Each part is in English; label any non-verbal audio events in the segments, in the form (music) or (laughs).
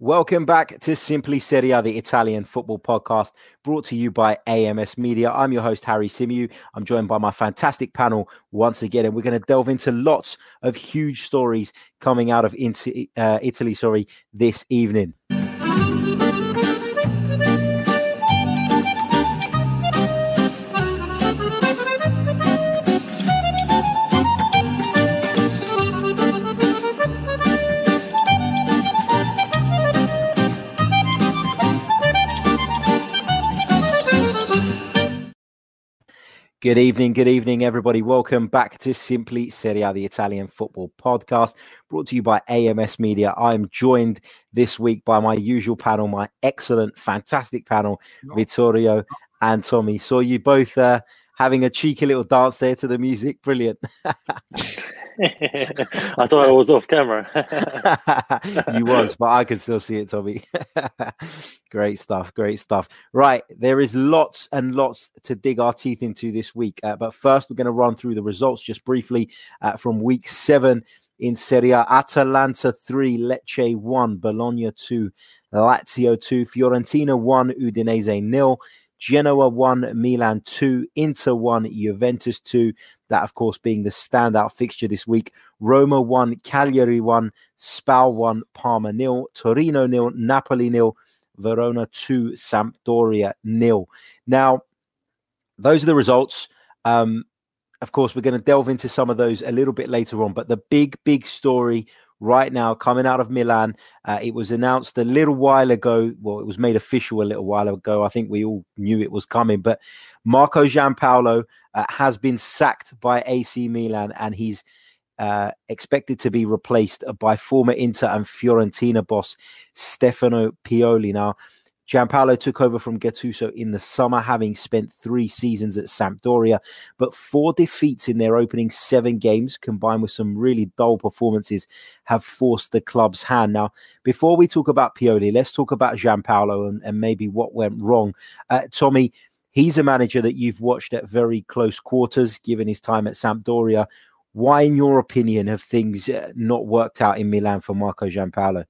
Welcome back to Simply Serie the Italian football podcast brought to you by AMS Media. I'm your host, Harry Symeou. I'm joined by my fantastic panel once again, and we're going to delve into lots of huge stories coming out of uh, Italy sorry, this evening. Good evening, good evening, everybody. Welcome back to Simply Serie A, the Italian football podcast, brought to you by AMS Media. I'm joined this week by my usual panel, my excellent, fantastic panel, Vittorio and Tommy. Saw you both uh, having a cheeky little dance there to the music. Brilliant. (laughs) (laughs) I thought I was off camera. (laughs) you was, but I can still see it, Tommy. (laughs) great stuff, great stuff. Right, there is lots and lots to dig our teeth into this week. Uh, but first, we're going to run through the results just briefly uh, from week seven in Serie A. Atalanta 3, Lecce 1, Bologna 2, Lazio 2, Fiorentina 1, Udinese nil. Genoa 1, Milan 2, Inter 1, Juventus 2. That, of course, being the standout fixture this week. Roma 1, Cagliari 1, Spal 1, Parma nil, Torino nil, Napoli nil, Verona 2, Sampdoria nil. Now, those are the results. Um, of course, we're going to delve into some of those a little bit later on. But the big, big story right now coming out of Milan. Uh, it was announced a little while ago. Well, it was made official a little while ago. I think we all knew it was coming. But Marco Giampaolo uh, has been sacked by AC Milan and he's uh, expected to be replaced by former Inter and Fiorentina boss Stefano Pioli. Now, Giampaolo took over from Gattuso in the summer, having spent three seasons at Sampdoria, but four defeats in their opening seven games, combined with some really dull performances, have forced the club's hand. Now, before we talk about Pioli, let's talk about Giampaolo and, and maybe what went wrong. Uh, Tommy, he's a manager that you've watched at very close quarters, given his time at Sampdoria. Why, in your opinion, have things uh, not worked out in Milan for Marco Giampaolo?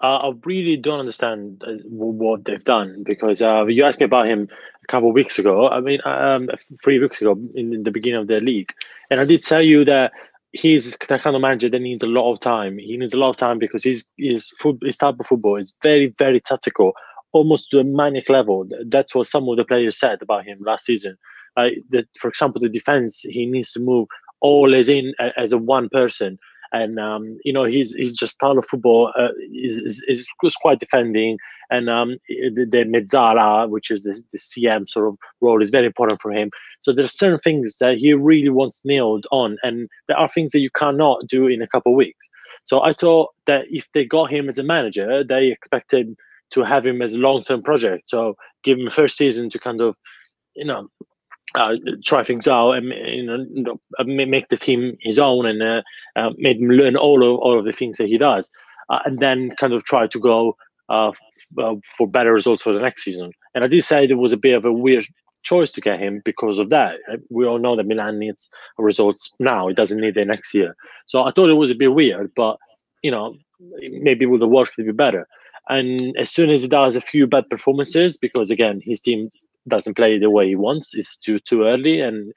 Uh, I really don't understand uh, what they've done because uh, you asked me about him a couple of weeks ago. I mean, um, three weeks ago in, in, the beginning of the league, and I did tell you that he's the kind of manager that needs a lot of time. He needs a lot of time because his his, his type of football is very very tactical, almost to a manic level. That's what some of the players said about him last season. Uh, that, for example, the defense he needs to move all as in as a one person and um, you know he's he's just style of football uh, is, is, is quite defending. And um, the, the mezzala which is the, the cm sort of role is very important for him. So there are certain things that he really wants nailed on and there are things that you cannot do in a couple of weeks. So i thought that if they got him as a manager they expected to have him as a long-term project. So give him first season to kind of you know uh, try things out and you know uh, make the team his own and uh, uh, made him learn all of all of the things that he does, uh, and then kind of try to go uh, f- for better results for the next season. And I did say there was a bit of a weird choice to get him because of that. We all know that Milan needs results now; it doesn't need it next year. So I thought it was a bit weird, but you know maybe with the have it'd be better. And as soon as he does a few bad performances, because again his team doesn't play the way he wants, it's too too early, and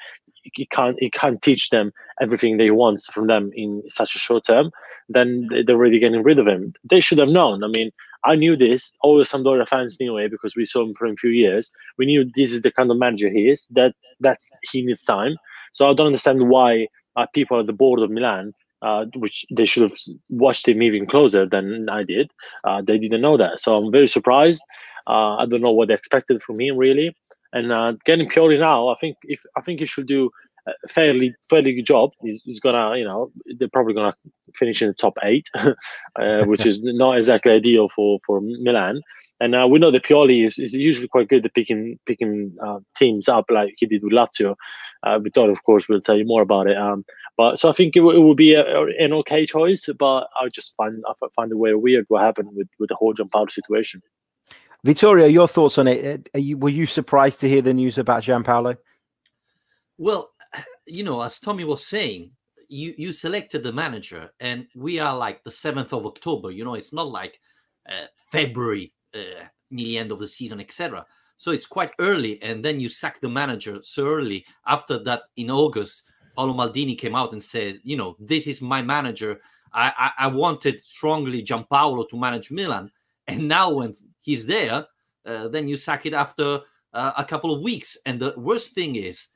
he can't he can't teach them everything they he wants from them in such a short term. Then they're already getting rid of him. They should have known. I mean, I knew this. All the Sampdoria fans knew it because we saw him for a few years. We knew this is the kind of manager he is. That that's he needs time. So I don't understand why uh, people at the board of Milan uh, which they should have watched him even closer than I did. Uh, they didn't know that, so I'm very surprised. Uh, I don't know what they expected from him really. And uh, getting Pioli now, I think if I think he should do a fairly fairly good job. He's, he's gonna, you know, they're probably gonna finish in the top eight, (laughs) uh, which is (laughs) not exactly ideal for for Milan. And uh, we know that Pioli is, is usually quite good at picking picking uh, teams up, like he did with Lazio. Uh, Vittorio, of course, will tell you more about it. Um, but so I think it, w- it would be a, an okay choice, but I just find I find it very weird what happened with, with the whole Giampaolo situation. Vittorio, your thoughts on it? Uh, you, were you surprised to hear the news about Giampaolo? Well, (sighs) you know, as Tommy was saying, you you selected the manager, and we are like the seventh of October. You know, it's not like uh, February, uh, near the end of the season, etc. So it's quite early, and then you sack the manager so early. After that, in August, Paolo Maldini came out and said, "You know, this is my manager. I I, I wanted strongly Giampaolo to manage Milan, and now when he's there, uh, then you sack it after uh, a couple of weeks. And the worst thing is,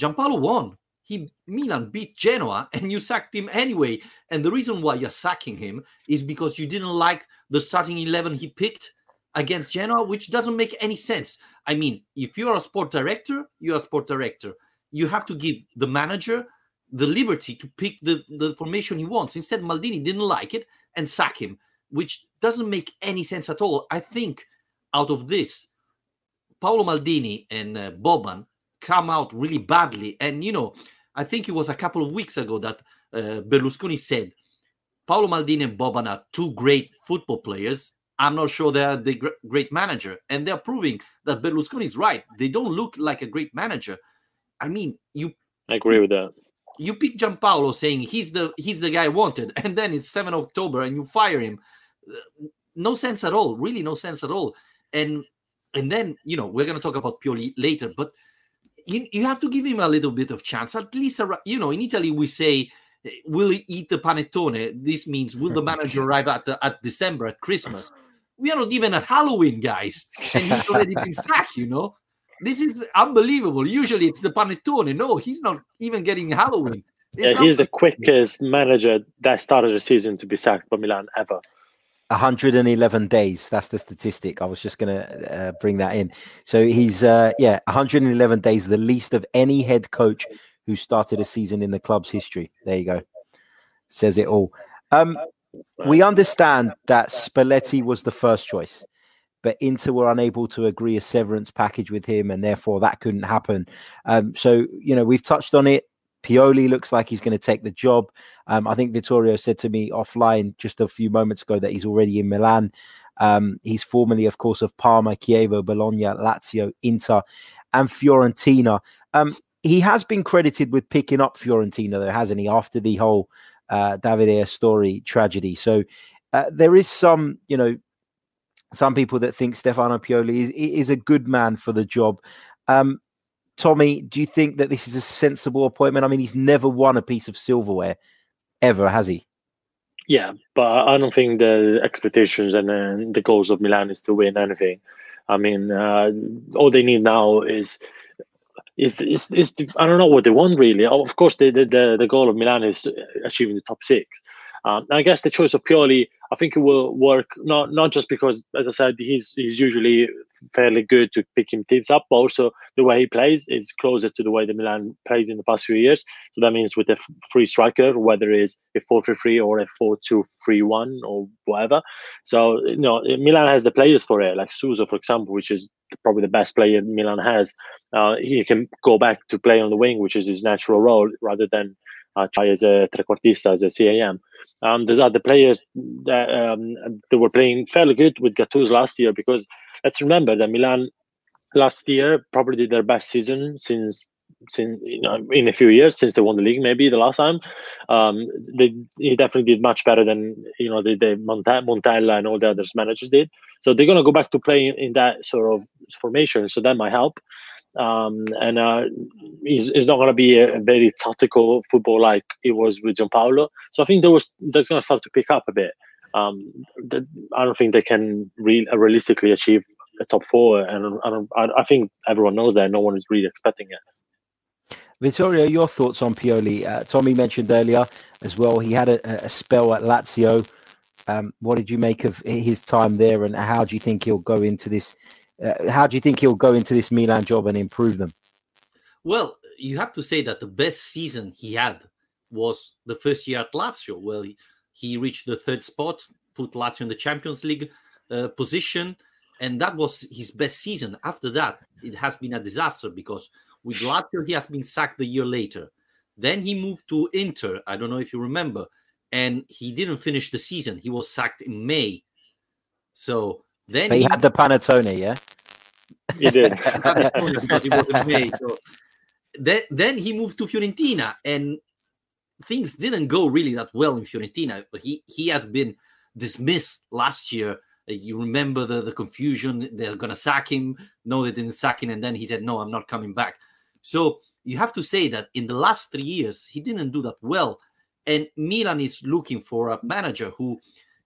Giampaolo won he Milan beat Genoa (laughs) and you sacked him anyway. And the reason why you're sacking him is because you didn't like the starting 11 he picked against Genoa, which doesn't make any sense. I mean, if you're a sport director, you're a sport director. You have to give the manager the liberty to pick the, the formation he wants. Instead, Maldini didn't like it and sack him, which doesn't make any sense at all. I think out of this, Paolo Maldini and uh, Boban come out really badly. And, you know, I think it was a couple of weeks ago that uh, Berlusconi said Paolo Maldini and Boban are two great football players. I'm not sure they're the gr- great manager, and they're proving that Berlusconi is right. They don't look like a great manager. I mean, you. I agree with that. You pick Giampaolo saying he's the he's the guy I wanted, and then it's 7 October and you fire him. No sense at all. Really, no sense at all. And and then you know we're gonna talk about Pioli later, but you, you have to give him a little bit of chance. At least, you know, in Italy we say, eh, "Will he eat the panettone?" This means will the manager (laughs) arrive at the, at December at Christmas? We are not even at Halloween, guys, and he's already been sacked. You know, this is unbelievable. Usually it's the panettone. No, he's not even getting Halloween. It's yeah, he's the quickest manager that started a season to be sacked by Milan ever. 111 days. That's the statistic. I was just going to uh, bring that in. So he's, uh, yeah, 111 days, the least of any head coach who started a season in the club's history. There you go. Says it all. Um, we understand that Spalletti was the first choice, but Inter were unable to agree a severance package with him, and therefore that couldn't happen. Um, so, you know, we've touched on it. Pioli looks like he's going to take the job. Um, I think Vittorio said to me offline just a few moments ago that he's already in Milan. Um, he's formerly, of course, of Parma, Chievo, Bologna, Lazio, Inter, and Fiorentina. Um, he has been credited with picking up Fiorentina, though, hasn't he? After the whole uh, Davide story tragedy, so uh, there is some, you know, some people that think Stefano Pioli is, is a good man for the job. Um, Tommy, do you think that this is a sensible appointment? I mean, he's never won a piece of silverware ever, has he? Yeah, but I don't think the expectations and the goals of Milan is to win anything. I mean, uh, all they need now is is is, is I don't know what they want really. Of course, the, the the goal of Milan is achieving the top six. Um, I guess the choice of Pioli, I think it will work not not just because, as I said, he's he's usually fairly good to pick him teams up, but also the way he plays is closer to the way the Milan plays in the past few years. So that means with a free striker, whether it's a 4 3 3 or a 4 2 3 1 or whatever. So, you know, Milan has the players for it, like Suso, for example, which is probably the best player Milan has. Uh, he can go back to play on the wing, which is his natural role, rather than uh, try as a trequartista, as a CAM. Um, there's other players that, um, were playing fairly good with Gattuso last year because let's remember that Milan last year probably did their best season since since you know in a few years since they won the league maybe the last time. Um they he definitely did much better than you know the, the montella and all the others managers did. So they're going to go back to playing in that sort of formation. So that might help um, and uh, it's, not going to be a, very tactical football like it was with Giampaolo. So I think there was that's going to start to pick up a bit. Um, I don't think they can re- realistically achieve a top four, and I, don't, I, I think everyone knows that. No one is really expecting it. Vittorio, your thoughts on Pioli? Uh, Tommy mentioned earlier as well. He had a, a spell at Lazio. Um, what did you make of his time there, and how do you think he'll go into this? Uh, how do you think he'll go into this Milan job and improve them? Well, you have to say that the best season he had was the first year at Lazio. Well, he, he reached the third spot, put Lazio in the Champions League uh, position, and that was his best season. After that, it has been a disaster because with Lazio he has been sacked the year later. Then he moved to Inter. I don't know if you remember, and he didn't finish the season. He was sacked in May. So then but he, he had the panettone, yeah. He did (laughs) (laughs) because he was in May. So then, then he moved to Fiorentina, and things didn't go really that well in Fiorentina. He he has been dismissed last year. You remember the, the confusion, they're gonna sack him. No, they didn't sack him, and then he said, No, I'm not coming back. So you have to say that in the last three years, he didn't do that well. And Milan is looking for a manager who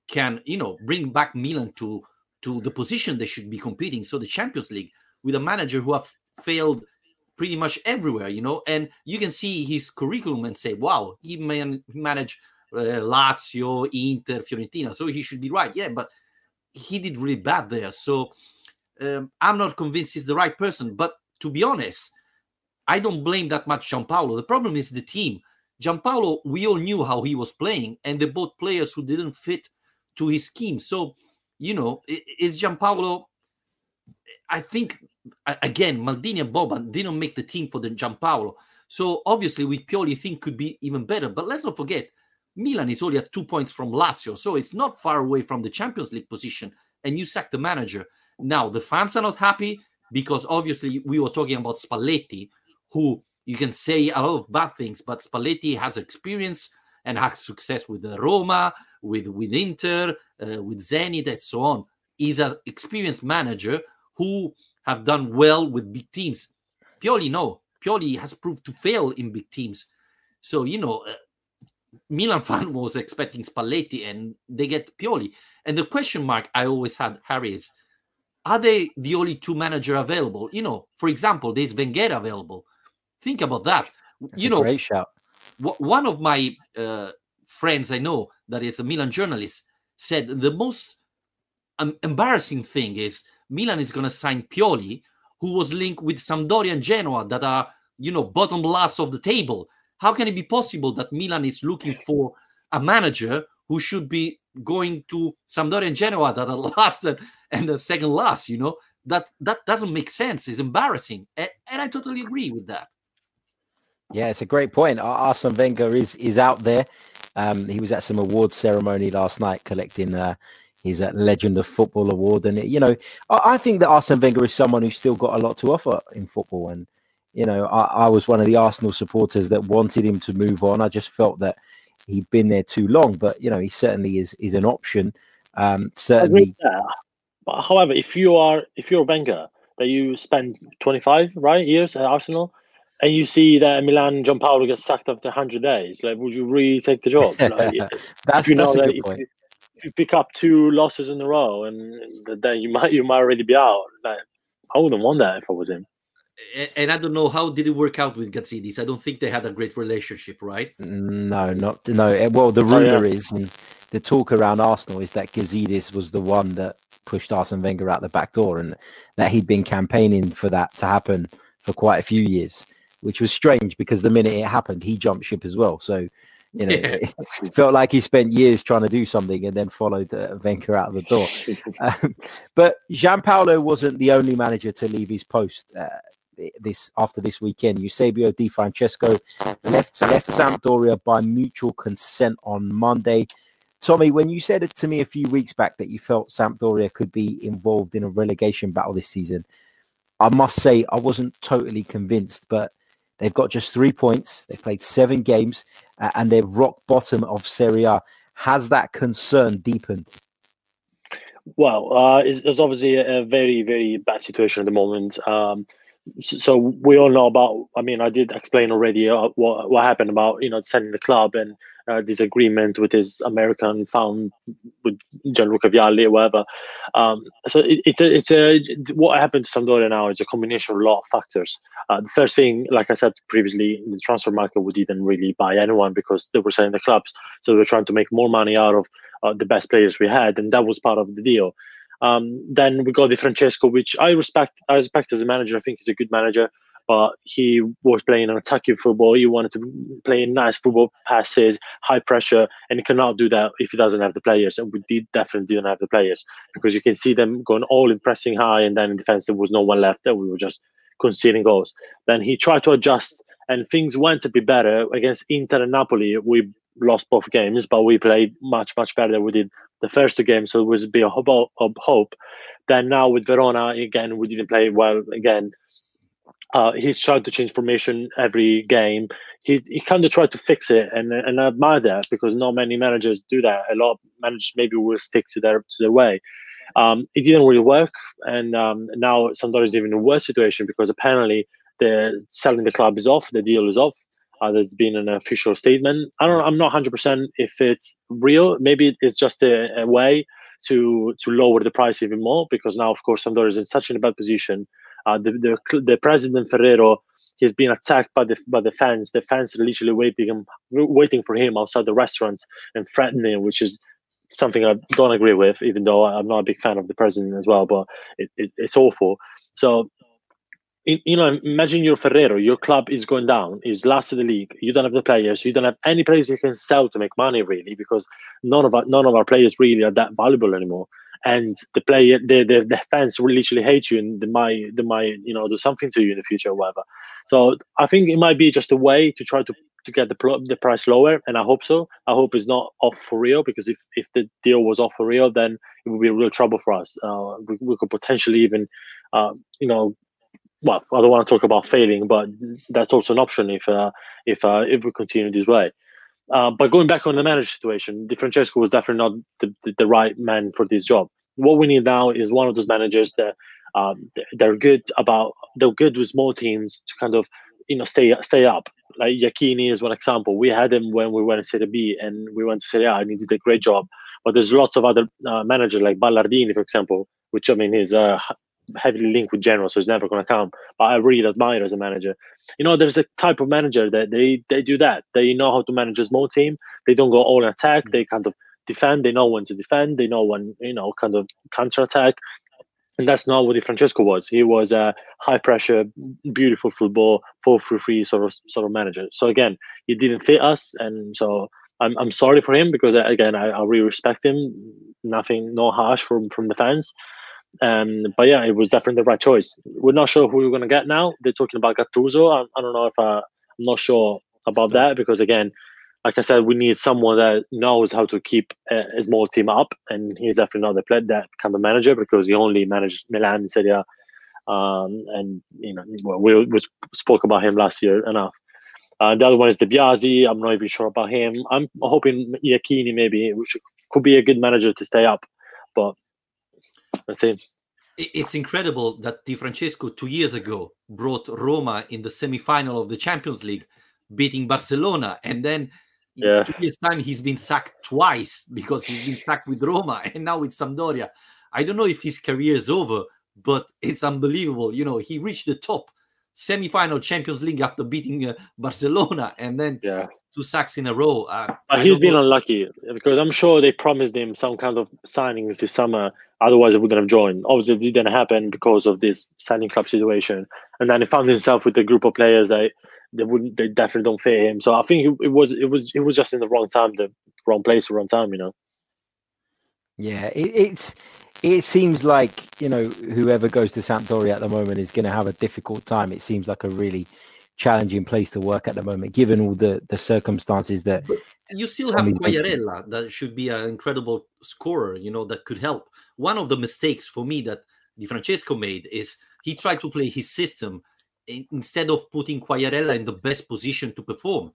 can, you know, bring back Milan to to the position they should be competing. So the Champions League with a manager who have failed pretty much everywhere, you know, and you can see his curriculum and say, wow, he man managed uh, Lazio, Inter, Fiorentina, so he should be right. Yeah, but he did really bad there. So um, I'm not convinced he's the right person. But to be honest, I don't blame that much Giampaolo. The problem is the team. Giampaolo, we all knew how he was playing, and they bought players who didn't fit to his scheme. So, you know, is Giampaolo I think again, Maldini and Boban didn't make the team for the Giampaolo. So obviously, with Pioli, think could be even better. But let's not forget, Milan is only at two points from Lazio, so it's not far away from the Champions League position. And you sack the manager. Now the fans are not happy because obviously we were talking about Spalletti, who you can say a lot of bad things, but Spalletti has experience and has success with uh, Roma, with with Inter, uh, with Zenit, and so on. He's an experienced manager who have done well with big teams. Pioli, no. Pioli has proved to fail in big teams. So, you know, uh, Milan (laughs) fan was expecting Spalletti and they get Pioli. And the question mark I always had, Harry, is are they the only two manager available? You know, for example, there's Wenger available. Think about that. That's you know, one of my uh, friends I know that is a Milan journalist said the most um, embarrassing thing is Milan is going to sign Pioli, who was linked with Sampdoria and Genoa that are, you know, bottom last of the table. How can it be possible that Milan is looking for a manager who should be going to Sampdoria and Genoa that are (laughs) last and the second last? You know, that that doesn't make sense. It's embarrassing, and, and I totally agree with that. Yeah, it's a great point. Arsene Wenger is is out there. Um, he was at some awards ceremony last night collecting uh, He's a Legend of Football award, and you know, I, I, think that Arsene Wenger is someone who's still got a lot to offer in football. And you know, I, I, was one of the Arsenal supporters that wanted him to move on. I just felt that he'd been there too long, but you know, he certainly is is an option. Um, certainly. But however, if you are if you're Wenger, that you spend 25 right years at Arsenal, and you see that Milan John Giampaolo gets sacked after 100 days, like, would you really take the job? Like, (laughs) that's, you know that's a good point you pick up two losses in a row, and then you (laughs) might you might already be out. Like, I wouldn't want that if I was him. And I don't know how did it work out with Gazidis. I don't think they had a great relationship, right? No, not no. Eh, well, the rumor oh, yeah. is, and the talk around Arsenal is that Gazidis was the one that pushed Arsene Wenger out the back door, and that he'd been campaigning for that to happen for quite a few years, which was strange because the minute it happened, he jumped ship as well. So you know, yeah. (laughs) it felt like he spent years trying to do something and then followed uh, out of the door. (laughs) um, but Giampaolo wasn't the only manager to leave his post. Uh, this after this weekend, Eusebio Di Francesco left left Sampdoria by mutual consent on Monday. Tommy, when you said it to me a few weeks back that you felt Sampdoria could be involved in a relegation battle this season, I must say I wasn't totally convinced. But They've got just three points. They've played seven games uh, and they're rock bottom of Serie A. Has that concern deepened? Well, uh, it's, it's obviously a, very, very bad situation at the moment. Um, so, we all know about. I mean, I did explain already uh, what what happened about you know sending the club and uh, disagreement with his American found with Gianluca Vialli or whatever. Um, so it, it's a, it's a what happened to Sampdoria now is a combination of a lot of factors. Uh, the first thing, like I said previously, the transfer market would didn't really buy anyone because they were selling the clubs, so they were trying to make more money out of uh, the best players we had, and that was part of the deal. Um, then we got Di Francesco, which I respect. I respect as a manager. I think he's a good manager but he was playing an attacking football. He wanted to play nice football passes, high pressure, and he cannot do that if he doesn't have the players. And we did definitely didn't have the players because you can see them going all in pressing high, and then in defense there was no one left. That we were just conceding goals. Then he tried to adjust, and things went a bit better against Inter and Napoli. We lost both games, but we played much much better than we did the first two games. So it was a bit of hope. Then now with Verona again, we didn't play well again. Uh, he's tried to change formation every game. He he kind of tried to fix it, and and I admire that because not many managers do that. A lot of managers maybe will stick to their to their way. Um, it didn't really work, and um, now Sampdoria is even a worse situation because apparently the selling the club is off, the deal is off. Uh, there's been an official statement. I don't. I'm not 100 percent if it's real. Maybe it's just a, a way to to lower the price even more because now, of course, Sampdoria is in such a bad position uh, the, the the president Ferrero he's been attacked by the by the fans. The fans are literally waiting him, waiting for him outside the restaurant and threatening, which is something I don't agree with. Even though I'm not a big fan of the president as well, but it, it, it's awful. So. You know, imagine you're Ferrero. Your club is going down. Is last in the league. You don't have the players. You don't have any players you can sell to make money, really, because none of our none of our players really are that valuable anymore and the player the, the, the fans will literally hate you and they might they might you know do something to you in the future or whatever so i think it might be just a way to try to to get the the price lower and i hope so i hope it's not off for real because if if the deal was off for real then it would be real trouble for us uh, we, we could potentially even uh, you know well i don't want to talk about failing but that's also an option if uh, if uh, if we continue this way uh, but going back on the manager situation, Di Francesco was definitely not the, the, the, right man for this job. What we need now is one of those managers that um, they're good about they're good with small teams to kind of you know stay stay up. Like Iachini is one example. We had him when we went to Serie B and we went to Serie A and he did a great job. But there's lots of other uh, managers like Ballardini, for example, which I mean is uh, heavily linked with Genoa, so he's never going to come. But I really admire as a manager. You know, there's a type of manager that they they do that. They know how to manage a small team. They don't go all attack. They kind of defend. They know when to defend. They know when you know kind of counter attack. And that's not what Francesco was. He was a high pressure, beautiful football, four three three sort of sort of manager. So again, he didn't fit us, and so I'm I'm sorry for him because uh, again I, I really respect him. Nothing, no harsh from from the fans. Um, but yeah, it was definitely the right choice. We're not sure who we're going to get now. They're talking about Gattuso. I, I don't know if I, I'm not sure about that because again, like I said, we need someone that knows how to keep a, a small team up, and he's definitely not the play, that kind of manager because he only managed Milan in Serie A. Um, and you know, we, we spoke about him last year enough. Uh, the other one is De Biasi. I'm not even sure about him. I'm hoping Iachini maybe which could be a good manager to stay up, but that's it. It's incredible that Di Francesco two years ago brought Roma in the semi-final of the Champions League, beating Barcelona, and then yeah. two years time he's been sacked twice because he's been sacked with Roma (laughs) and now with Sampdoria. I don't know if his career is over, but it's unbelievable. You know, he reached the top semi-final Champions League after beating uh, Barcelona, and then yeah two sacks in a row. Uh, but he's been know. unlucky because I'm sure they promised him some kind of signings this summer. Otherwise, he wouldn't have joined. Obviously, it didn't happen because of this signing club situation. And then he found himself with a group of players that they wouldn't, they definitely don't fit him. So I think it, it was, it was, it was just in the wrong time, the wrong place, the wrong time. You know. Yeah, it, it's. It seems like you know whoever goes to Sampdoria at the moment is going to have a difficult time. It seems like a really challenging place to work at the moment, given all the the circumstances that. you still have Quagliarella that should be an incredible scorer. You know that could help. One of the mistakes for me that Di Francesco made is he tried to play his system instead of putting Quagliarella in the best position to perform.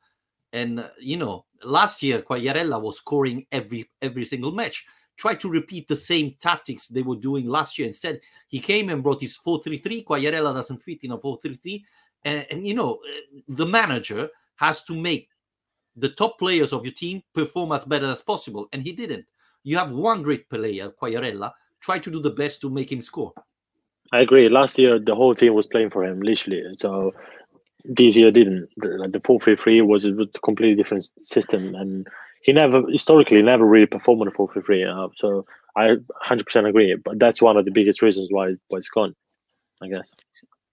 And uh, you know, last year Quagliarella was scoring every every single match. Try to repeat the same tactics they were doing last year. Instead, he came and brought his 4-3-3. Quagliarella doesn't fit in a 4-3-3 and, and you know the manager has to make the top players of your team perform as better as possible and he didn't. You have one great player Quagliarella try to do the best to make him score. I agree. Last year the whole team was playing for him literally. So this year didn't. The, the 4-3-3 was a completely different system and he never historically never really performed in a 4-3-3 uh, so I 100% agree but that's one of the biggest reasons why, why it's gone I guess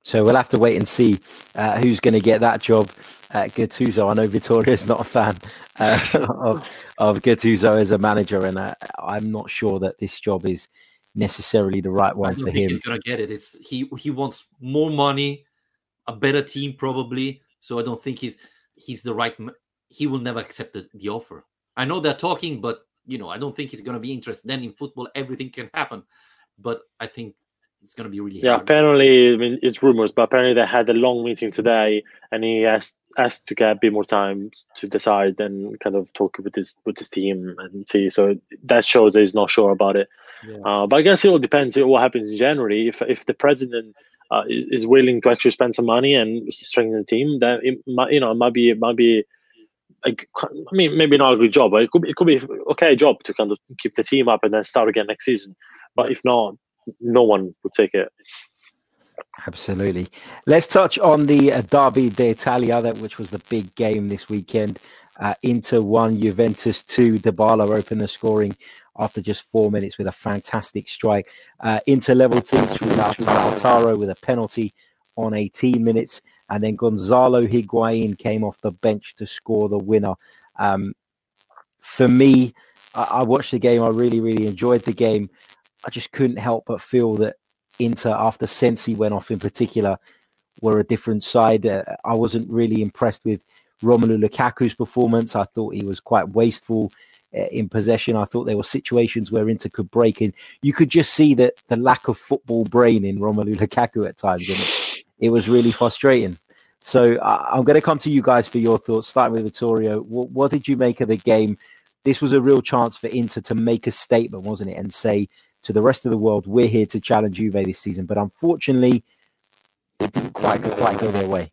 So we'll have to wait and see uh, who's going to get that job at Gattuso. I know Vittorio's (laughs) not a fan uh, of, of Gattuso as a manager, and uh, I'm not sure that this job is necessarily the right one for him. He's gonna get it. It's he he wants more money, a better team probably. So I don't think he's he's the right. He will never accept the, the offer. I know they're talking, but you know I don't think he's gonna be interested. Then in football, everything can happen, but I think it's going to be really yeah hard. apparently i mean it's rumors but apparently they had a long meeting today and he asked asked to get a bit more time to decide and kind of talk with his with his team and see so that shows that he's not sure about it yeah. uh, but i guess it all depends on what happens in january if if the president uh, is, is willing to actually spend some money and strengthen the team then it might you know it might be it might be like, I mean, maybe not a good job, but it could be, it could be okay job to kind of keep the team up and then start again next season. But if not, no one would take it. Absolutely. Let's touch on the uh, Derby d'Italia, that which was the big game this weekend. Uh, Inter one, Juventus two. Dybala opened the scoring after just four minutes with a fantastic strike. Uh, Inter level things through Lautaro with a penalty on 18 minutes, and then Gonzalo Higuain came off the bench to score the winner. Um, for me, I, I watched the game. I really, really enjoyed the game. I just couldn't help but feel that Inter, after Sensi went off in particular, were a different side. Uh, I wasn't really impressed with Romelu Lukaku's performance. I thought he was quite wasteful uh, in possession. I thought there were situations where Inter could break in. You could just see that the lack of football brain in Romelu Lukaku at times, and it, it was really frustrating. So uh, I'm going to come to you guys for your thoughts. Starting with Vittorio, what, what did you make of the game? This was a real chance for Inter to make a statement, wasn't it, and say to the rest of the world, we're here to challenge Juve this season. But unfortunately, it didn't quite, quite go their way.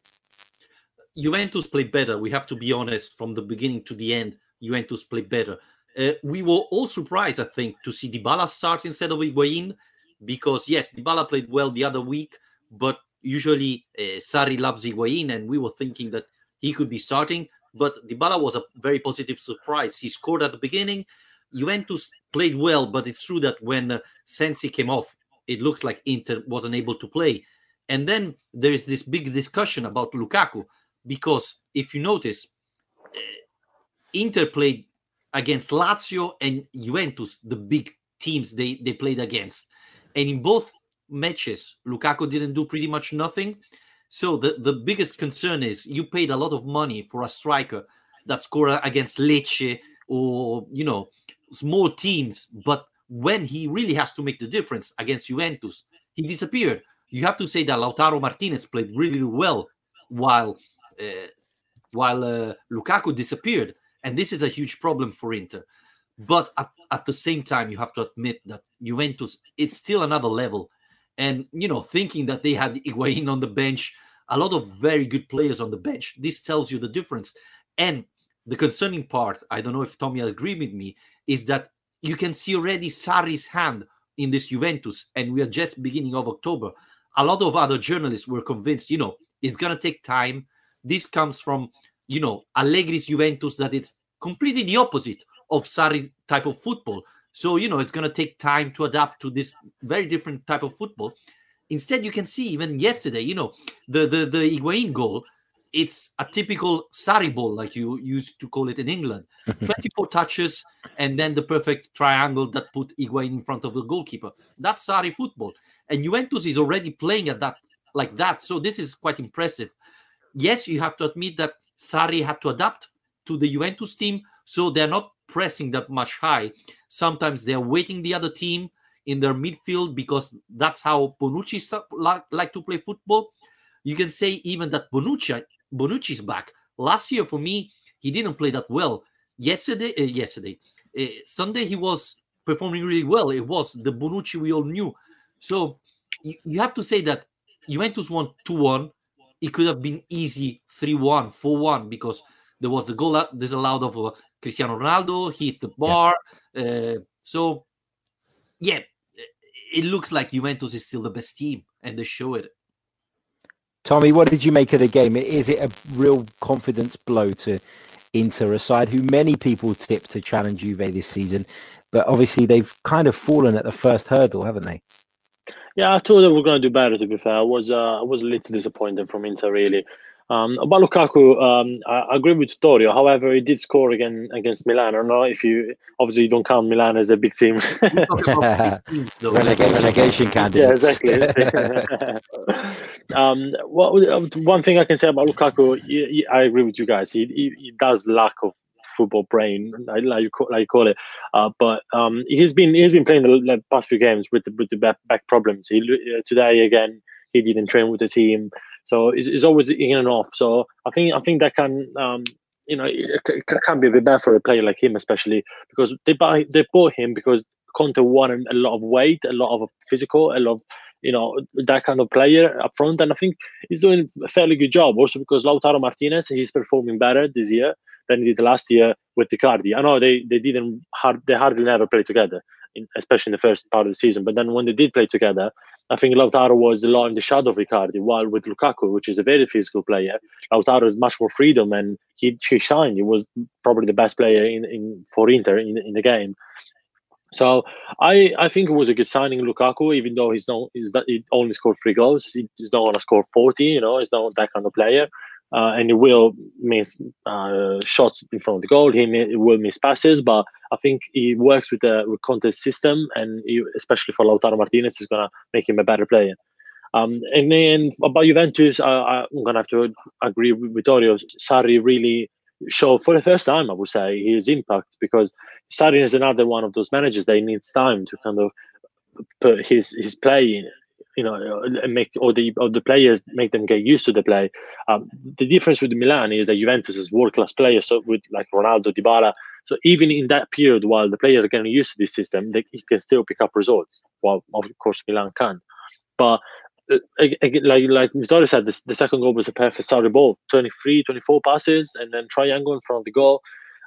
Juventus played better. We have to be honest. From the beginning to the end, Juventus played better. Uh, we were all surprised, I think, to see Dybala start instead of Higuain, because yes, Dybala played well the other week, but usually uh, Sarri loves Higuain, and we were thinking that he could be starting. But Dybala was a very positive surprise. He scored at the beginning. Juventus played well, but it's true that when uh, Sensi came off, it looks like Inter wasn't able to play. And then there is this big discussion about Lukaku because if you notice, uh, Inter played against Lazio and Juventus, the big teams they, they played against. And in both matches, Lukaku didn't do pretty much nothing. So the, the biggest concern is you paid a lot of money for a striker that scored against Lecce or, you know, small teams, but when he really has to make the difference against Juventus, he disappeared. You have to say that Lautaro Martinez played really well while uh, while uh, Lukaku disappeared, and this is a huge problem for Inter. But at, at the same time, you have to admit that Juventus it's still another level, and you know thinking that they had Higuain on the bench, a lot of very good players on the bench. This tells you the difference. And the concerning part, I don't know if Tommy agree with me, is that you can see already Sarri's hand in this Juventus, and we are just beginning of October. A lot of other journalists were convinced, you know, it's gonna take time. This comes from, you know, Allegri's Juventus that it's completely the opposite of Sarri type of football. So, you know, it's gonna take time to adapt to this very different type of football. Instead, you can see even yesterday, you know, the the the Higuain goal it's a typical Sarri ball, like you used to call it in England. (laughs) 24 touches and then the perfect triangle that put Higuain in front of the goalkeeper. That's Sarri football. And Juventus is already playing at that like that. So this is quite impressive. Yes, you have to admit that Sarri had to adapt to the Juventus team, so they're not pressing that much high. Sometimes they're waiting the other team in their midfield because that's how Bonucci like, like to play football. You can say even that Bonucci Bonucci's back. Last year, for me, he didn't play that well. Yesterday, uh, yesterday, uh, Sunday, he was performing really well. It was the Bonucci we all knew. So you, you have to say that Juventus won 2 1. It could have been easy 3 1, 4 1, because there was the goal disallowed of uh, Cristiano Ronaldo, hit the bar. Yeah. Uh, so, yeah, it looks like Juventus is still the best team, and they show it. Tommy, what did you make of the game? Is it a real confidence blow to Inter, a side who many people tip to challenge Juve this season, but obviously they've kind of fallen at the first hurdle, haven't they? Yeah, I thought they were going to do better. To be fair, I was uh, I was a little disappointed from Inter really. Um, about Lukaku, um, I, agree with Torio. However, he did score again against Milan. I don't know if you obviously you don't count Milan as a big team. (laughs) Relega- relegation (laughs) candidates. Yeah, exactly. (laughs) um, well, one thing I can say about Lukaku, I agree with you guys. He, he, he does lack of football brain, like, like you call, like you call it. Uh, but um, he's been he's been playing the, the past few games with the, with the back, back problems. He uh, today again he didn't train with the team. So it's always in and off. So I think I think that can um, you know it, it can be a bit bad for a player like him, especially because they buy they bought him because Conte wanted a lot of weight, a lot of physical, a lot of you know that kind of player up front, and I think he's doing a fairly good job. Also because Lautaro Martinez he's performing better this year than he did last year with Icardi. I know they they didn't hard they hardly never play together, in, especially in the first part of the season. But then when they did play together, I think Lautaro was a lot in the shadow of Icardi, while with Lukaku, which is a very physical player, Lautaro has much more freedom and he, he shined. He was probably the best player in, in for Inter in, in the game. So I I think it was a good signing, Lukaku, even though he's not he's that he only scored three goals. He's not gonna score forty, you know, he's not that kind of player uh, and he will miss uh, shots in front of the goal. He, may, he, will miss passes, but I think he works with the with Conte's system, and he, especially for Lautaro Martinez, is going to make him a better player. Um, and then about Juventus, I, am going to have to agree with Vittorio. Sarri really showed for the first time, I would say, his impact because Sarri is another one of those managers that needs time to kind of put his his play in you know make all the all the players make them get used to the play. Um, the difference with Milan is that Juventus is world class players, so with like Ronaldo, Dybala. So even in that period, while the players are getting used to this system, they can still pick up results. While of course Milan can, but. Uh, like like Vittorio said, the, the second goal was a perfect Sarri ball, 23, 24 passes, and then triangle in front of the goal.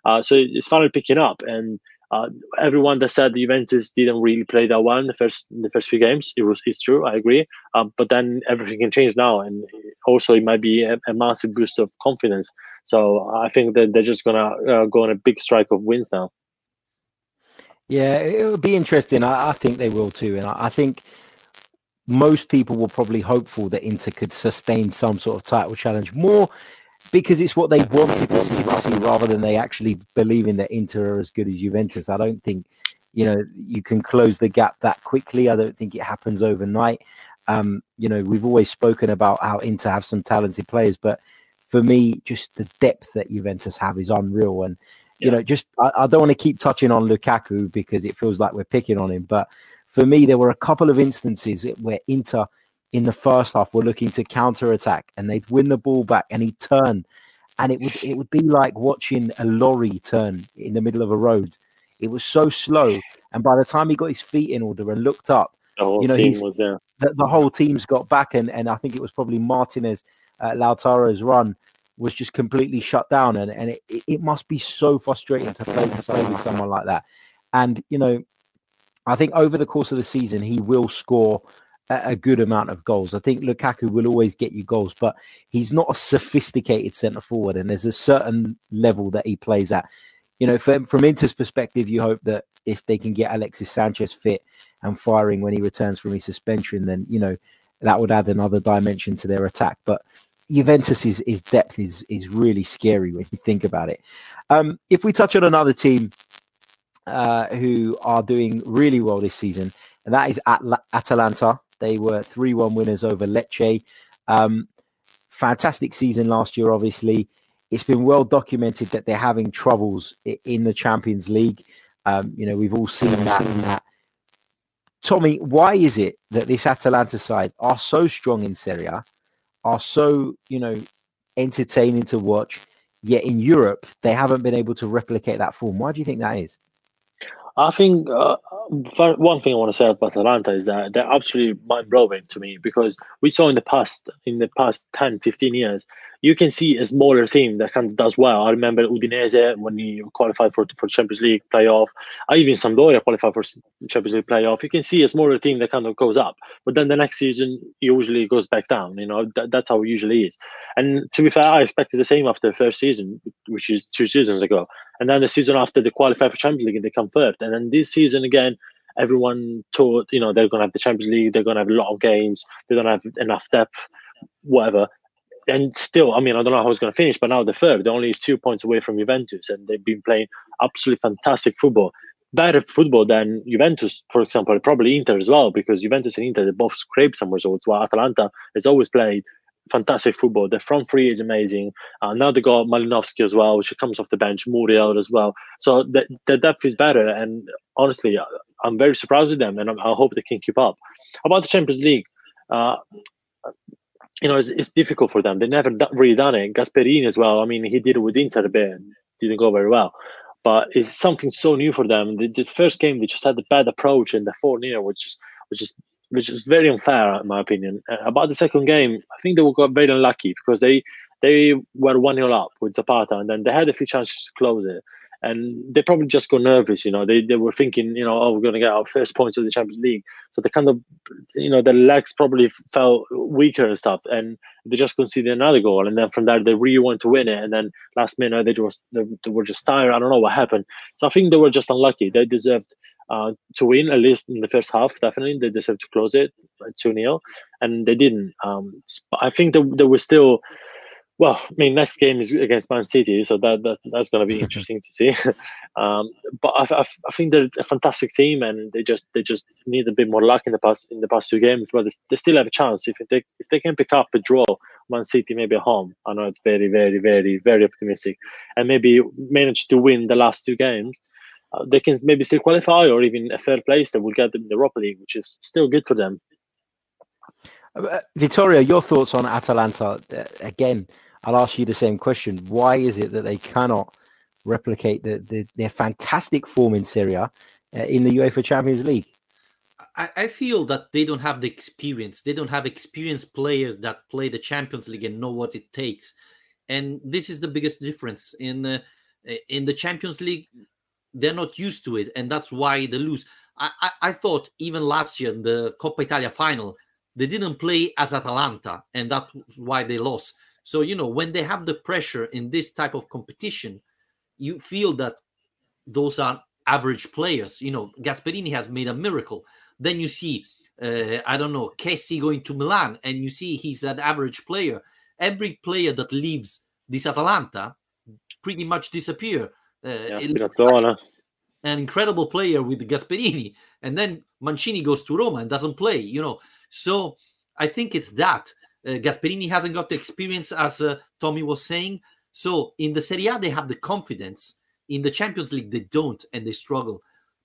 Uh, so it's finally picking up, and uh, everyone that said the Juventus didn't really play that well in the first in the first few games, it was it's true. I agree. Um, but then everything can change now, and also it might be a, a massive boost of confidence. So I think that they're just gonna uh, go on a big strike of wins now. Yeah, it will be interesting. I, I, think they will too, and I, I think most people were probably hopeful that Inter could sustain some sort of title challenge more because it's what they wanted to see, to see rather than they actually believing that Inter are as good as Juventus. I don't think you know you can close the gap that quickly. I don't think it happens overnight. Um, you know, we've always spoken about how Inter have some talented players, but for me, just the depth that Juventus have is unreal. And you yeah. know, just I, I don't want to keep touching on Lukaku because it feels like we're picking on him, but for me, there were a couple of instances where Inter in the first half were looking to counter attack and they'd win the ball back and he'd turn and it would it would be like watching a lorry turn in the middle of a road. It was so slow, and by the time he got his feet in order and looked up, you know, team was there. The, the, whole team's got back, and, and I think it was probably Martinez, uh, Lautaro's run was just completely shut down, and and it, it must be so frustrating to play, play with someone like that. And you know, I think over the course of the season, he will score a good amount of goals. I think Lukaku will always get you goals, but he's not a sophisticated centre forward, and there's a certain level that he plays at. You know, from, from Inter's perspective, you hope that if they can get Alexis Sanchez fit and firing when he returns from his suspension, then you know that would add another dimension to their attack. But Juventus's his depth is is really scary when you think about it. Um, if we touch on another team uh, who are doing really well this season, and that is At- Atalanta. They were 3 1 winners over Lecce. Um, fantastic season last year, obviously. It's been well documented that they're having troubles in the Champions League. Um, you know, we've all seen that. that. Tommy, why is it that this Atalanta side are so strong in Serie A, are so, you know, entertaining to watch, yet in Europe, they haven't been able to replicate that form? Why do you think that is? I think uh, one thing I want to say about Atalanta is that they're absolutely mind blowing to me because we saw in the past, in the past 10, 15 years, you can see a smaller team that kind of does well. I remember Udinese when he qualified for for Champions League playoff. I even Sampdoria qualified for Champions League playoff. You can see a smaller team that kind of goes up, but then the next season usually goes back down. You know that, that's how it usually is. And to be fair, I expected the same after the first season, which is two seasons ago. And then the season after they qualify for Champions League and they come third. And then this season again, everyone thought you know they're going to have the Champions League, they're going to have a lot of games, they're going to have enough depth, whatever. And still, I mean, I don't know how it's going to finish, but now the third, they're only two points away from Juventus, and they've been playing absolutely fantastic football better football than Juventus, for example, probably Inter as well, because Juventus and Inter they both scrape some results. While Atalanta has always played fantastic football. The front three is amazing. Uh, now they got Malinovskyi as well, which comes off the bench, Muriel as well. So the, the depth is better. And honestly, I'm very surprised with them, and I, I hope they can keep up. About the Champions League, uh, you know, it's, it's, difficult for them. They never really done it. Gasperini as well. I mean, he did it with Inter a bit, didn't go very well. But it's something so new for them. The, the first game, they just had a bad approach, and the 4 0, which is which is which is very unfair in my opinion. Uh, about the second game, I think they got very unlucky because they they were one 0 up with Zapata, and then they had a few chances to close it, and they probably just got nervous. You know, they they were thinking, you know, oh, we're going to get our first points of the Champions League, so they kind of, you know, their legs probably felt weaker and stuff, and they just conceded another goal, and then from there they really wanted to win it, and then last minute they just they, they were just tired. I don't know what happened, so I think they were just unlucky. They deserved uh, to win at least in the first half. Definitely, they deserved to close it two 0 and they didn't. Um, I think they, there was still. Well, I mean, next game is against Man City, so that, that that's going to be (laughs) interesting to see. (laughs) um, but I, I, I, think they're a fantastic team, and they just they just need a bit more luck in the past in the past two games. But they, they still have a chance if they if they can pick up a draw, Man City maybe at home. I know it's very very very very optimistic, and maybe manage to win the last two games uh, they can maybe still qualify or even a third place that will get them in the Europa League, which is still good for them. Uh, Vittorio, your thoughts on Atalanta? Uh, again, I'll ask you the same question. Why is it that they cannot replicate the, the their fantastic form in Serie A uh, in the UEFA Champions League? I, I, feel that they don't have the experience. They don't have experienced players that play the Champions League and know what it takes. And this is the biggest difference in uh, in the Champions League they're not used to it, and that's why they lose. I, I, I thought even last year in the Coppa Italia final, they didn't play as Atalanta, and that's why they lost. So you know when they have the pressure in this type of competition, you feel that those are average players. You know, Gasperini has made a miracle. Then you see, uh, I don't know, Kessie going to Milan, and you see he's an average player. Every player that leaves this Atalanta pretty much disappear. Uh, like an incredible player with Gasperini, and then Mancini goes to Roma and doesn't play. You know, so I think it's that uh, Gasperini hasn't got the experience, as uh, Tommy was saying. So in the Serie A, they have the confidence. In the Champions League, they don't, and they struggle.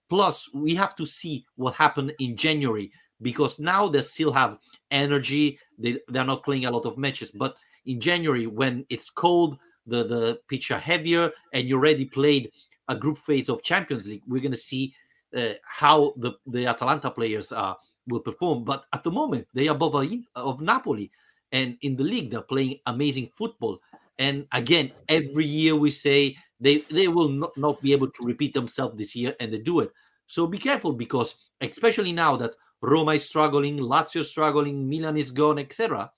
Plus, we have to see what happened in January because now they still have energy. They they're not playing a lot of matches, but in January when it's cold, the the pitch are heavier, and you already played a group phase of Champions League. We're going to see uh, how the the Atalanta players uh, will perform. But at the moment, they are above of Napoli, and in the league they're playing amazing football. And again, every year we say they they will not, not be able to repeat themselves this year, and they do it. So be careful because especially now that Roma is struggling, Lazio is struggling, Milan is gone, etc.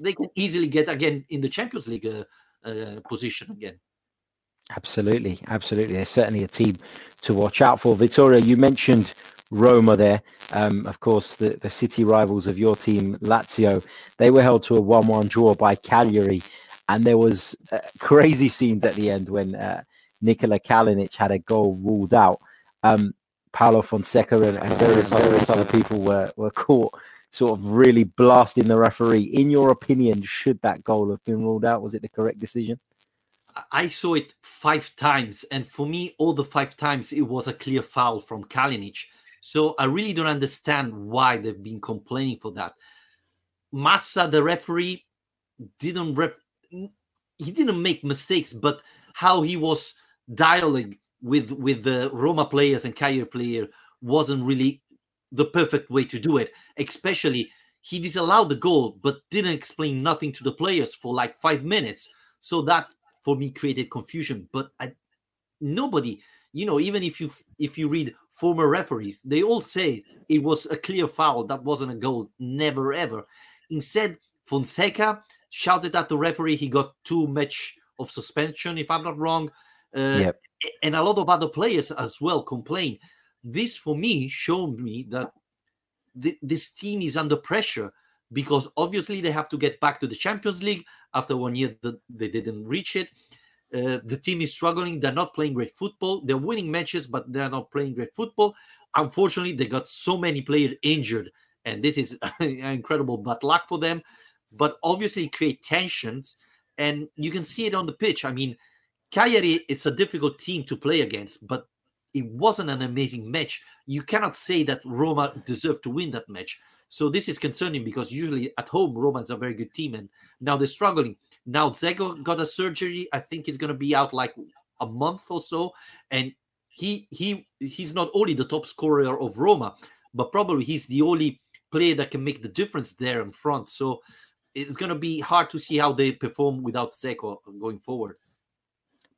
They can easily get again in the Champions League uh, uh, position again. Absolutely, absolutely. There's certainly a team to watch out for. Vittorio, you mentioned Roma there. Um, of course, the, the city rivals of your team, Lazio, they were held to a 1-1 draw by Cagliari. And there was uh, (laughs) crazy scenes at the end when uh, Nikola Kalinic had a goal ruled out. Um, Paulo Fonseca and, and various, various other people were, were caught sort of really blasting the referee. In your opinion, should that goal have been ruled out? Was it the correct decision? I saw it five times, and for me, all the five times it was a clear foul from Kalinic. So I really don't understand why they've been complaining for that. Massa, the referee, didn't ref- he didn't make mistakes, but how he was dialogue with with the Roma players and Cagliari player wasn't really the perfect way to do it. Especially, he disallowed the goal, but didn't explain nothing to the players for like five minutes. So that for me created confusion. But I, nobody, you know, even if you if you read former referees, they all say it was a clear foul. That wasn't a goal. Never ever. Instead, Fonseca shouted at the referee. He got two match of suspension, if I'm not wrong. Uh, yep. And a lot of other players as well complained. this for me showed me that th- this team is under pressure because obviously they have to get back to the Champions League after one year that they didn't reach it. Uh, the team is struggling. They're not playing great football. They're winning matches, but they're not playing great football. Unfortunately, they got so many players injured, and this is (laughs) incredible bad luck for them. But obviously, create tensions, and you can see it on the pitch. I mean, Cagliari, it's a difficult team to play against, but it wasn't an amazing match. You cannot say that Roma deserved to win that match. So this is concerning because usually at home Roma is a very good team, and now they're struggling. Now Dzeko got a surgery. I think he's going to be out like a month or so, and he he he's not only the top scorer of Roma, but probably he's the only player that can make the difference there in front. So it's going to be hard to see how they perform without Dzeko going forward.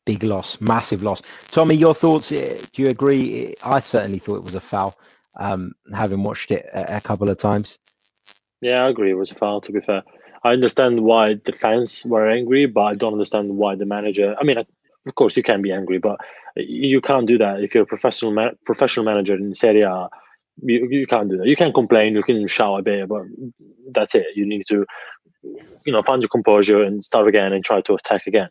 Big loss, massive loss. Tommy, your thoughts? Do you agree? I certainly thought it was a foul, um, having watched it a, a couple of times. Yeah, I agree. It was a foul. To be fair, I understand why the fans were angry, but I don't understand why the manager. I mean, of course, you can be angry, but you can't do that if you're a professional ma- professional manager in Serie A. You, you can't do that. You can complain, you can shout a bit, but that's it. You need to, you know, find your composure and start again and try to attack again.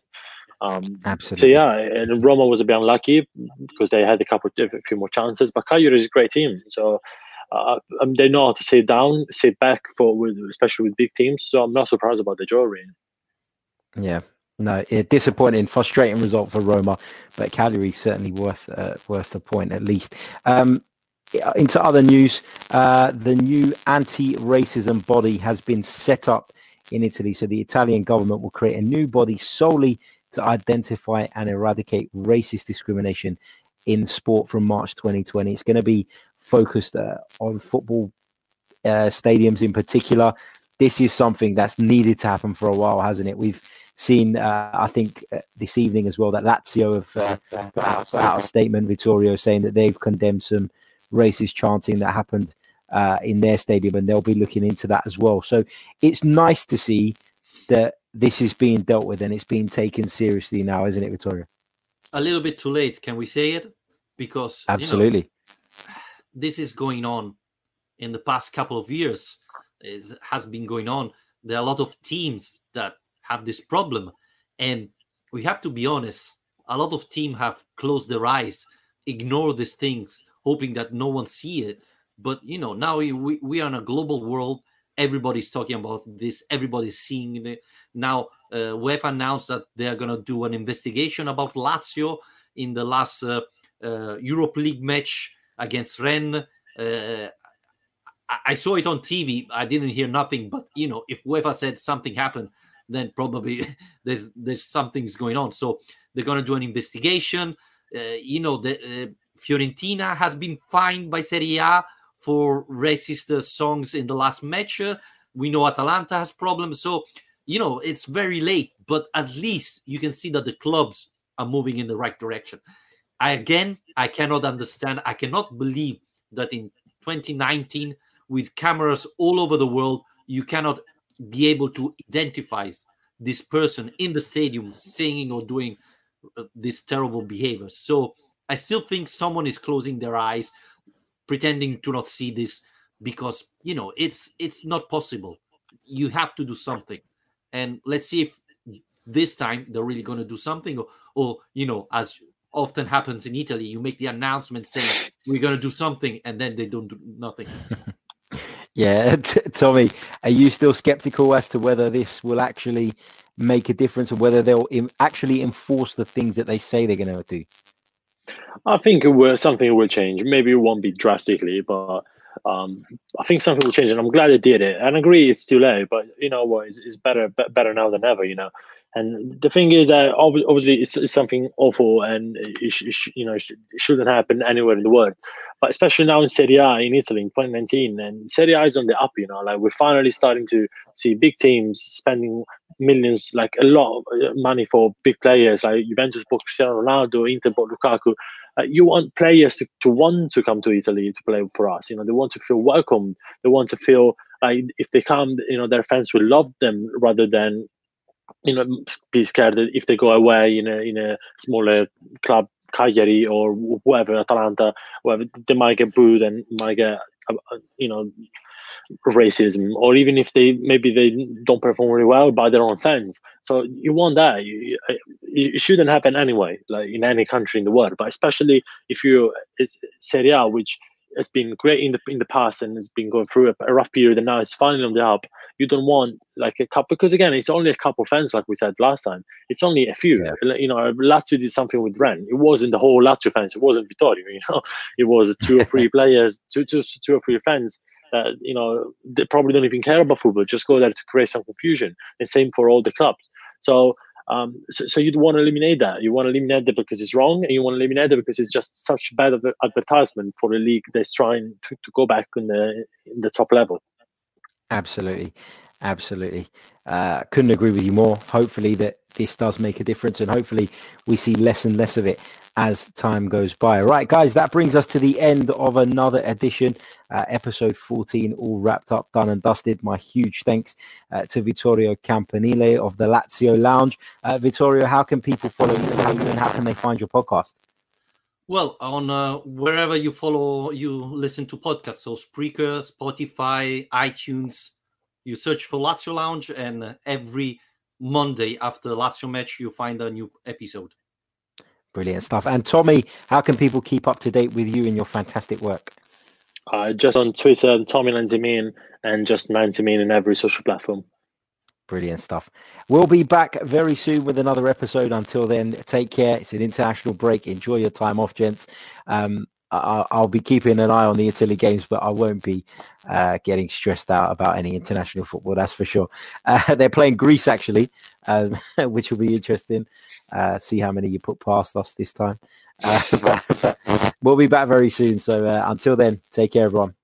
Um, Absolutely. So yeah, and Roma was a bit unlucky because they had a couple, a few more chances. But Cagliari is a great team, so uh, um, they know how to sit down, sit back for, with, especially with big teams. So I'm not surprised about the draw. Really. Yeah, no, a disappointing, frustrating result for Roma, but Cagliari is certainly worth uh, worth the point at least. Um, into other news, uh, the new anti-racism body has been set up in Italy. So the Italian government will create a new body solely to identify and eradicate racist discrimination in sport from March 2020. It's going to be focused uh, on football uh, stadiums in particular. This is something that's needed to happen for a while, hasn't it? We've seen, uh, I think, uh, this evening as well that Lazio have uh, put out, out, a statement, Vittorio, saying that they've condemned some racist chanting that happened uh, in their stadium, and they'll be looking into that as well. So it's nice to see that this is being dealt with and it's being taken seriously now, isn't it, Vittorio? A little bit too late, can we say it? Because absolutely, you know, this is going on in the past couple of years. It has been going on. There are a lot of teams that have this problem, and we have to be honest. A lot of teams have closed their eyes, ignore these things, hoping that no one see it. But you know, now we, we are in a global world everybody's talking about this everybody's seeing it now uh, UEFA announced that they're going to do an investigation about Lazio in the last uh, uh, Europe League match against Rennes. Uh, I saw it on TV. I didn't hear nothing, but you know, if UEFA said something happened, then probably (laughs) there's there's something's going on. So they're going to do an investigation. Uh, you know, the uh, Fiorentina has been fined by Serie A for racist songs in the last match. we know Atalanta has problems. So, you know, it's very late, but at least you can see that the clubs are moving in the right direction. I, again, I cannot understand. I cannot believe that in 2019, with cameras all over the world, you cannot be able to identify this person in the stadium singing or doing uh, this terrible behavior. So I still think someone is closing their eyes pretending to not see this because you know it's it's not possible you have to do something and let's see if this time they're really going to do something or, or you know as often happens in italy you make the announcement saying we're going to do something and then they don't do nothing (laughs) yeah (laughs) T- tommy are you still skeptical as to whether this will actually make a difference or whether they'll Im- actually enforce the things that they say they're going to do I think it will something will change. Maybe it won't be drastically, but um, I think something will change, and I'm glad they did it. And I agree, it's too late, but you know what? It's, it's better better now than ever. You know. And the thing is that obviously it's, it's something awful, and it, sh- you know it, shouldn't happen anywhere in the world. But especially now in Serie A in Italy in 2019, and Serie A is on the up. You know, like we're finally starting to see big teams spending millions, like a lot of uh, money for big players, like Juventus bought Cristiano Ronaldo, Inter bought Lukaku. Uh, you want players to, to want to come to Italy to play for us. You know, they want to feel welcome. They want to feel like if they come, you know, their fans will love them rather than you know be scared that if they go away in a in a smaller club Cagliari or whoever, Atalanta, whoever, they might get booed and might get, uh, uh, you know, racism, or even if they maybe they don't perform really well by their own fans. So you want that. You, it shouldn't happen anyway, like in any country in the world, but especially if you it's Serie A, which has been great in the in the past and has been going through a, a, rough period and now it's finally on the up. You don't want like a couple because again it's only a couple fans like we said last time. It's only a few. Yeah. You know, Lazio did something with Rennes. It wasn't the whole Lazio fans. It wasn't Vittorio. (laughs) You know, it was two or three (laughs) players, two, two, two or three fans that you know they probably don't even care about football. Just go there to create some confusion. And same for all the clubs. So um, so, so you'd want to eliminate that. You want to eliminate that because it's wrong, and you want to eliminate it because it's just such bad advertisement for a league that's trying to, to go back in the in the top level. Absolutely, absolutely. Uh, couldn't agree with you more. Hopefully that this does make a difference, and hopefully we see less and less of it as time goes by. Right, guys, that brings us to the end of another edition, uh, episode 14, all wrapped up, done and dusted. My huge thanks uh, to Vittorio Campanile of the Lazio Lounge. Uh, Vittorio, how can people follow you and how can they find your podcast? Well, on uh, wherever you follow, you listen to podcasts, so Spreaker, Spotify, iTunes, you search for Lazio Lounge, and every Monday after the Lazio match, you find a new episode. Brilliant stuff. And Tommy, how can people keep up to date with you and your fantastic work? Uh, just on Twitter, Tommy Lanzimin, and just Lanzimin in every social platform. Brilliant stuff. We'll be back very soon with another episode. Until then, take care. It's an international break. Enjoy your time off, gents. Um, I'll be keeping an eye on the Italy games, but I won't be uh, getting stressed out about any international football. That's for sure. (laughs) Uh, they're playing Greece actually, um, (laughs) which will be interesting. Uh, see how many you put past us this time. Uh, (laughs) we'll be back very soon. So uh, until then, take care, everyone.